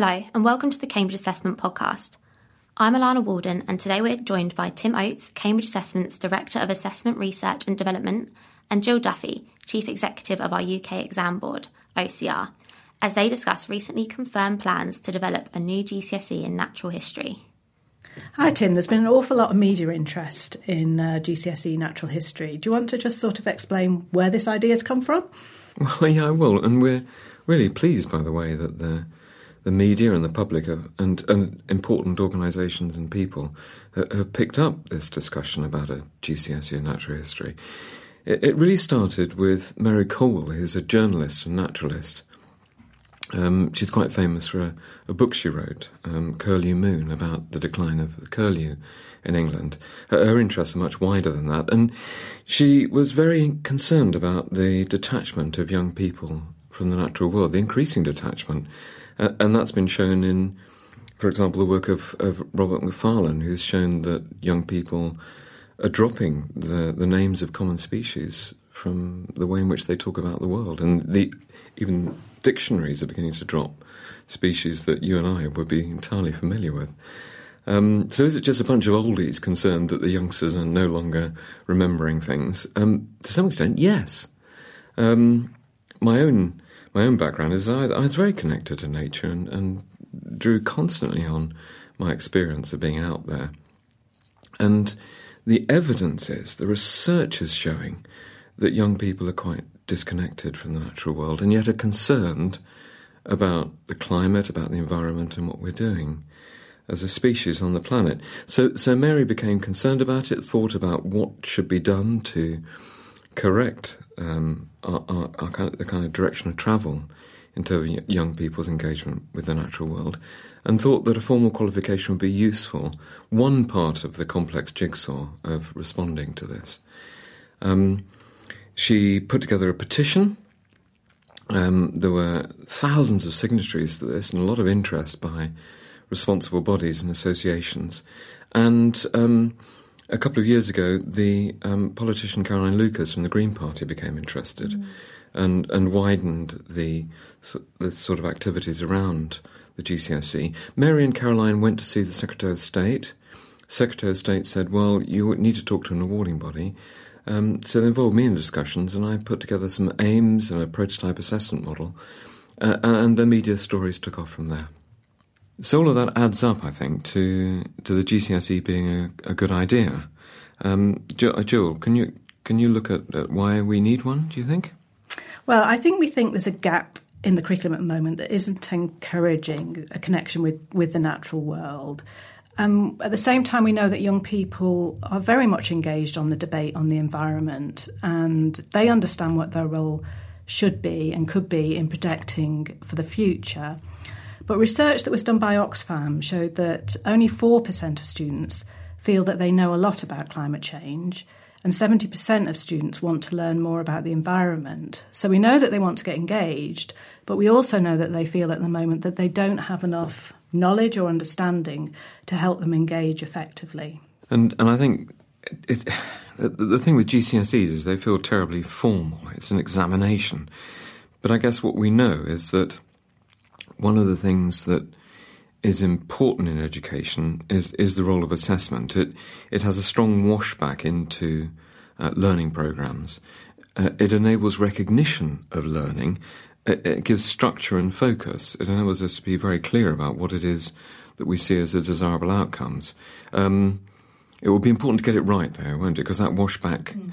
Hello, and welcome to the Cambridge Assessment Podcast. I'm Alana Walden, and today we're joined by Tim Oates, Cambridge Assessment's Director of Assessment Research and Development, and Jill Duffy, Chief Executive of our UK Exam Board, OCR, as they discuss recently confirmed plans to develop a new GCSE in natural history. Hi, Tim. There's been an awful lot of media interest in uh, GCSE natural history. Do you want to just sort of explain where this idea has come from? Well, yeah, I will. And we're really pleased, by the way, that the the media and the public have, and, and important organisations and people have picked up this discussion about a GCSE in natural history. It, it really started with Mary Colwell, who's a journalist and naturalist. Um, she's quite famous for a, a book she wrote, um, Curlew Moon, about the decline of the curlew in England. Her, her, interests are much wider than that, and she was very concerned about the detachment of young people from the natural world, the increasing detachment, uh, and that's been shown in, for example, the work of, of Robert Macfarlane, who's shown that young people are dropping the, the names of common species from the way in which they talk about the world, and the even dictionaries are beginning to drop species that you and I would be entirely familiar with. Um, so is it just a bunch of oldies concerned that the youngsters are no longer remembering things? Um, to some extent, yes. Um, my own my own background is I, I was very connected to nature and, and, drew constantly on my experience of being out there. And the evidence is, the research is showing that young people are quite disconnected from the natural world and yet are concerned about the climate, about the environment, and what we're doing as a species on the planet. So, so Mary became concerned about it, thought about what should be done to correct um, our, our, our kind of, the kind of direction of travel in terms of young people's engagement with the natural world, and thought that a formal qualification would be useful, one part of the complex jigsaw of responding to this. Um, she put together a petition. Um, there were thousands of signatories to this and a lot of interest by responsible bodies and associations. And um, a couple of years ago, the um, politician Caroline Lucas from the Green Party became interested mm. and, and widened the, the sort of activities around the GCSE. Mary and Caroline went to see the Secretary of State. Secretary of State said, Well, you need to talk to an awarding body. Um, so they involved me in discussions, and I put together some aims and a prototype assessment model, uh, and the media stories took off from there. So all of that adds up, I think, to to the GCSE being a, a good idea. Um, Jill, can you can you look at, at why we need one? Do you think? Well, I think we think there's a gap in the curriculum at the moment that isn't encouraging a connection with, with the natural world. Um, at the same time, we know that young people are very much engaged on the debate on the environment and they understand what their role should be and could be in protecting for the future. But research that was done by Oxfam showed that only 4% of students feel that they know a lot about climate change, and 70% of students want to learn more about the environment. So we know that they want to get engaged, but we also know that they feel at the moment that they don't have enough knowledge or understanding to help them engage effectively. And and I think it, it, the thing with GCSEs is they feel terribly formal. It's an examination. But I guess what we know is that one of the things that is important in education is is the role of assessment. It it has a strong washback into uh, learning programs. Uh, it enables recognition of learning it, it gives structure and focus. It enables us to be very clear about what it is that we see as the desirable outcomes. Um, it will be important to get it right, though, won't it? Because that washback mm.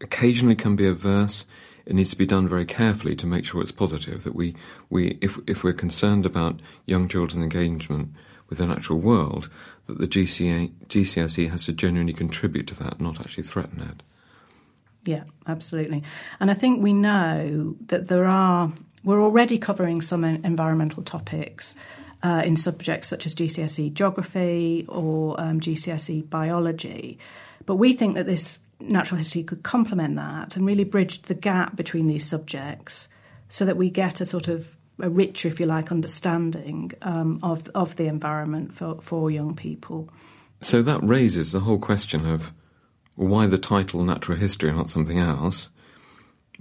occasionally can be adverse. It needs to be done very carefully to make sure it's positive. That we, we if, if we're concerned about young children's engagement with the natural world, that the GCA, GCSE has to genuinely contribute to that, not actually threaten it. Yeah, absolutely. And I think we know that there are we're already covering some environmental topics uh, in subjects such as GCSE geography or um, GCSE biology. But we think that this natural history could complement that and really bridge the gap between these subjects so that we get a sort of a richer, if you like, understanding um, of, of the environment for, for young people. So that raises the whole question of why the title natural history and not something else,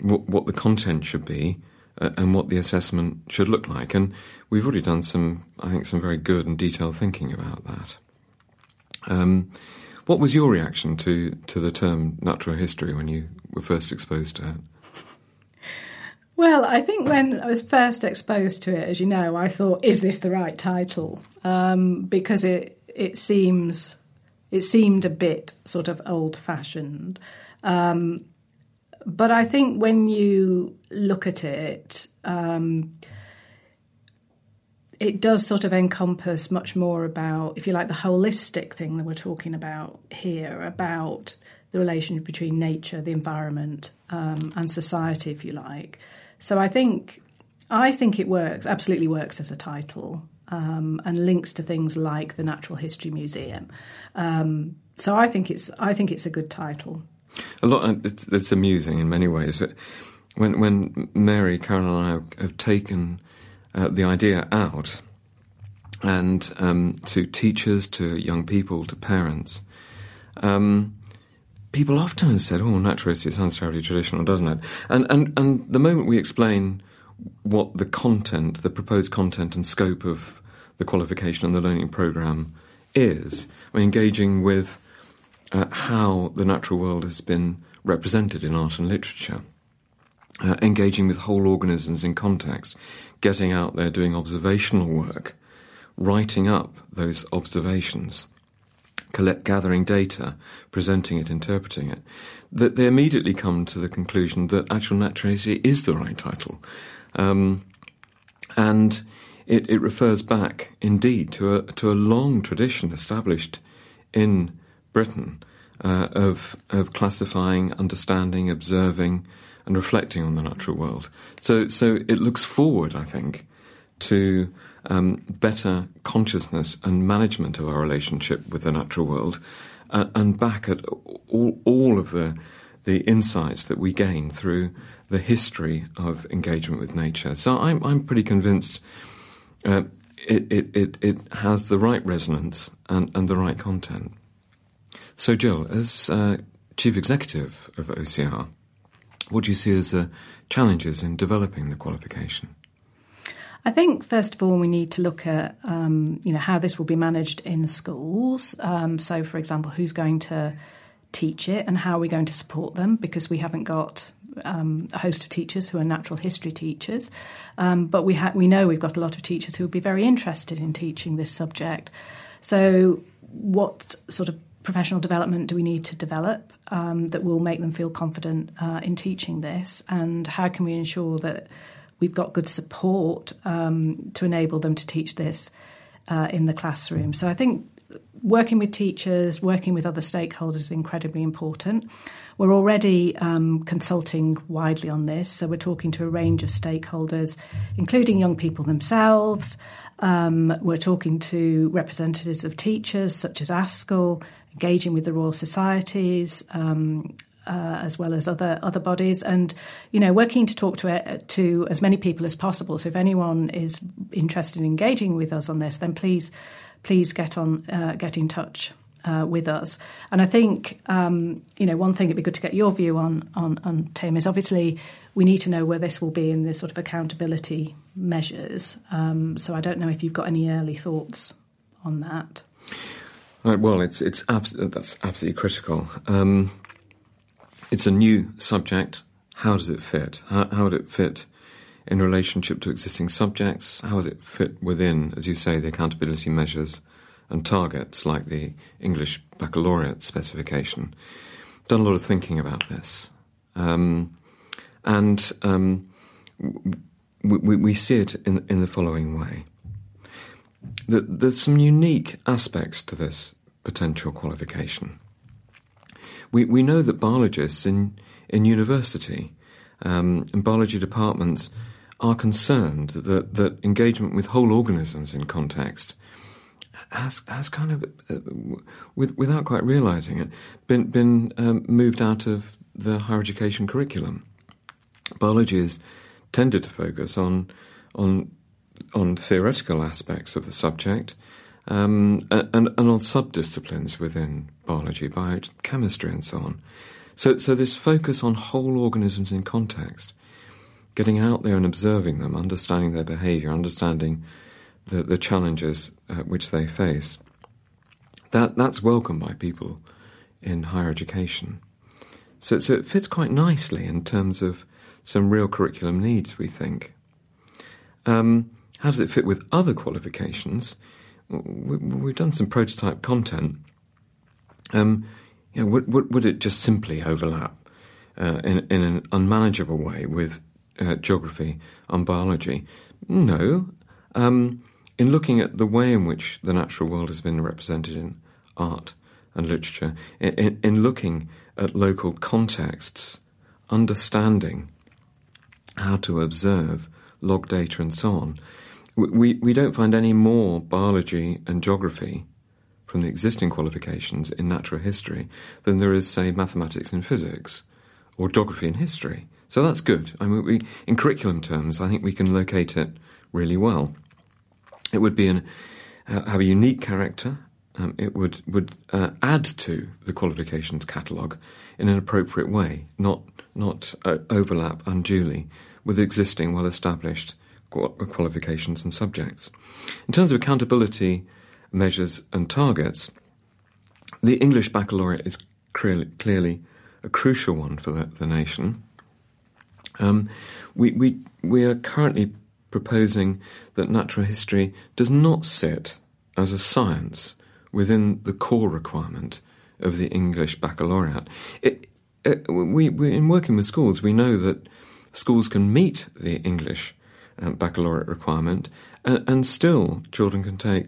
what, what the content should be, uh, and what the assessment should look like. And we've already done some, I think, some very good and detailed thinking about that. Um, what was your reaction to, to the term natural history when you were first exposed to it? Well, I think when I was first exposed to it, as you know, I thought, "Is this the right title?" Um, because it it seems it seemed a bit sort of old fashioned. Um, but I think when you look at it, um, it does sort of encompass much more about, if you like, the holistic thing that we're talking about here about the relationship between nature, the environment, um, and society, if you like. So I think I think it works, absolutely works as a title, um, and links to things like the Natural History Museum. Um, so I think it's I think it's a good title. A lot. It's, it's amusing in many ways. When when Mary, Carol, and I have taken uh, the idea out, and um, to teachers, to young people, to parents. Um, people often have said, "Oh, naturalist, sounds terribly traditional, doesn't it?" And and and the moment we explain what the content, the proposed content and scope of the qualification and the learning program is, engaging with uh, how the natural world has been represented in art and literature. Uh, engaging with whole organisms in context, getting out there doing observational work, writing up those observations, collect, gathering data, presenting it, interpreting it, that they immediately come to the conclusion that actual natural history is the right title. Um, and it, it, refers back, indeed, to a, to a long tradition established in Britain uh, of, of classifying, understanding, observing, and reflecting on the natural world. So, so it looks forward, I think, to um, better consciousness and management of our relationship with the natural world, uh, and back at all, all of the the insights that we gain through the history of engagement with nature. So I'm I'm pretty convinced uh, it, it, it it has the right resonance and, and the right content. So Jill, as uh, chief executive of OCR, what do you see as the challenges in developing the qualification? I think first of all we need to look at um, you know how this will be managed in schools. Um, so, for example, who's going to teach it and how are we going to support them because we haven't got um, a host of teachers who are natural history teachers, um, but we ha- we know we've got a lot of teachers who would be very interested in teaching this subject. So, what sort of professional development do we need to develop um, that will make them feel confident uh, in teaching this, and how can we ensure that we've got good support um, to enable them to teach this uh, in the classroom. So I think working with teachers, working with other stakeholders is incredibly important. We're already um, consulting widely on this, so we're talking to a range of stakeholders, including young people themselves. Um, we're talking to representatives of teachers, such as ASCL, engaging with the Royal Societies, um, uh, as well as other other bodies, and you know, we're keen to talk to uh, to as many people as possible. So if anyone is interested in engaging with us on this, then please please get on uh, get in touch. Uh, with us, and I think um, you know one thing it'd be good to get your view on, on on Tim is obviously we need to know where this will be in the sort of accountability measures. Um, so I don't know if you've got any early thoughts on that. Right, well, it's it's abs- that's absolutely critical. Um, it's a new subject. How does it fit? How, how would it fit in relationship to existing subjects? How would it fit within, as you say, the accountability measures and targets like the English baccalaureate specification? Done a lot of thinking about this. Um, and um, we, we, see it in, in the following way. That there's some unique aspects to this potential qualification. We, we know that biologists in, in university um, and biology departments are concerned that, that engagement with whole organisms in context has has kind of, uh, with, without quite realizing it, been been um, moved out of the higher education curriculum. Biology has tended to focus on on on theoretical aspects of the subject, um, and, and on subdisciplines within biology, biochemistry, and so on. So, so this focus on whole organisms in context getting out there and observing them, understanding their behaviour, understanding the, the challenges uh, which they face. That, that's welcome by people in higher education. So, so it fits quite nicely in terms of some real curriculum needs, we think. Um, how does it fit with other qualifications? We, have done some prototype content. Um, you know, would, would, would, it just simply overlap uh, in, in an unmanageable way with uh, geography and biology? No. Um, in looking at the way in which the natural world has been represented in art and literature, in, in looking at local contexts, understanding how to observe, log data, and so on, we, we don't find any more biology and geography from the existing qualifications in natural history than there is, say, mathematics and physics or geography and history. So that's good. I mean, we, in curriculum terms, I think we can locate it really well. It would be an, uh, have a unique character. Um, it would would uh, add to the qualifications catalogue in an appropriate way, not not uh, overlap unduly with existing well established qualifications and subjects. In terms of accountability measures and targets, the English baccalaureate is clearly, clearly a crucial one for the, the nation. Um, we, we, we are currently proposing that natural history does not sit as a science within the core requirement of the English baccalaureate. It, it, we, we, in working with schools, we know that schools can meet the English um, baccalaureate requirement, and, and, still children can take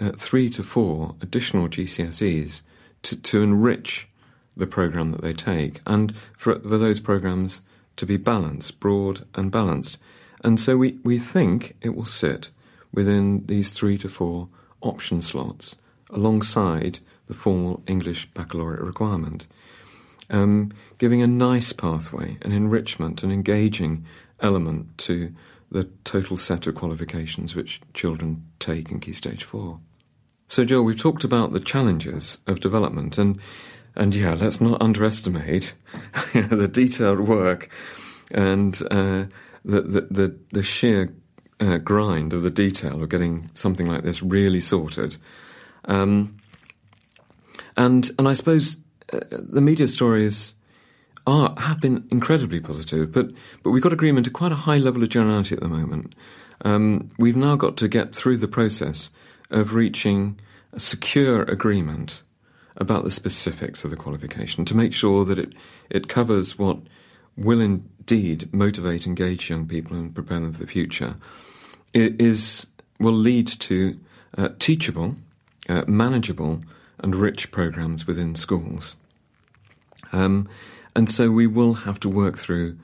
uh, three to four additional GCSEs to, to enrich the programme that they take, and for, for those programmes to be balanced, broad and balanced. And so we, we think it will sit within these three to four option slots alongside the formal English baccalaureate requirement, um, giving a nice pathway, an enrichment, an engaging element to the total set of qualifications which children take in Key Stage 4. So, Joel, we've talked about the challenges of development, and, and yeah, let's not underestimate the detailed work and uh, the, the, the, the, sheer uh, grind of the detail of getting something like this really sorted. Um, and, and I suppose uh, the media stories are have been incredibly positive, but but we've got agreement at quite a high level of generality at the moment. Um, we've now got to get through the process of reaching a secure agreement about the specifics of the qualification to make sure that it it covers what will indeed motivate, engage young people and prepare them for the future. It is will lead to uh, teachable, uh, manageable, and rich programs within schools. Um, and so we will have to work through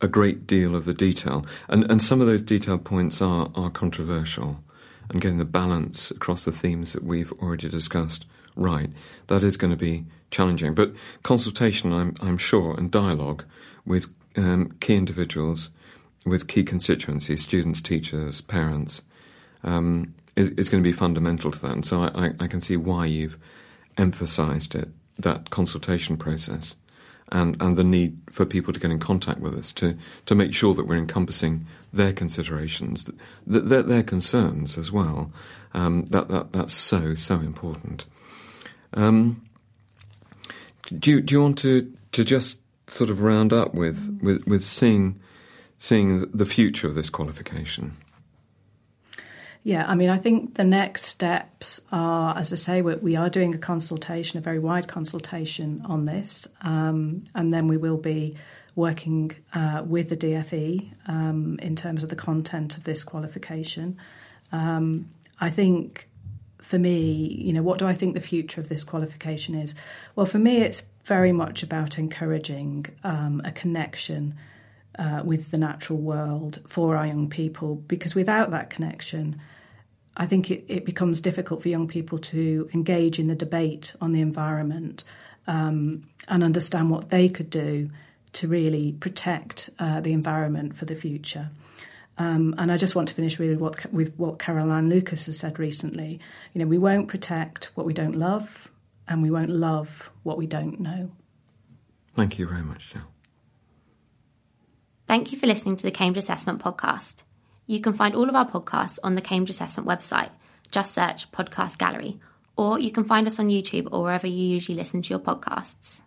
a great deal of the detail. And, and some of those detailed points are, are controversial. And getting the balance across the themes that we've already discussed right, that is going to be challenging. But consultation, I'm, I'm sure, and dialogue with um, key individuals, with key constituencies, students, teachers, parents, um, is, is, going to be fundamental to that. And so I, I, I can see why you've emphasised it, that consultation process and, and the need for people to get in contact with us to, to make sure that we're encompassing their considerations, their, their concerns as well. Um, that, that, that's so, so important. Um, do, you, do you want to, to just sort of round up with, with, with seeing, seeing the future of this qualification? Yeah, I mean, I think the next steps are, as I say, we are doing a consultation, a very wide consultation on this, um, and then we will be working uh, with the DFE um, in terms of the content of this qualification. Um, I think for me, you know, what do I think the future of this qualification is? Well, for me, it's very much about encouraging um, a connection uh, with the natural world for our young people, because without that connection, I think it, it, becomes difficult for young people to engage in the debate on the environment um, and understand what they could do to really protect uh, the environment for the future. Um, and I just want to finish really what, with what Caroline Lucas has said recently. You know, we won't protect what we don't love, and we won't love what we don't know. Thank you very much, Jill. Thank you for listening to the Cambridge Assessment Podcast. You can find all of our podcasts on the Cambridge Assessment website. Just search Podcast Gallery, or you can find us on YouTube or wherever you usually listen to your podcasts.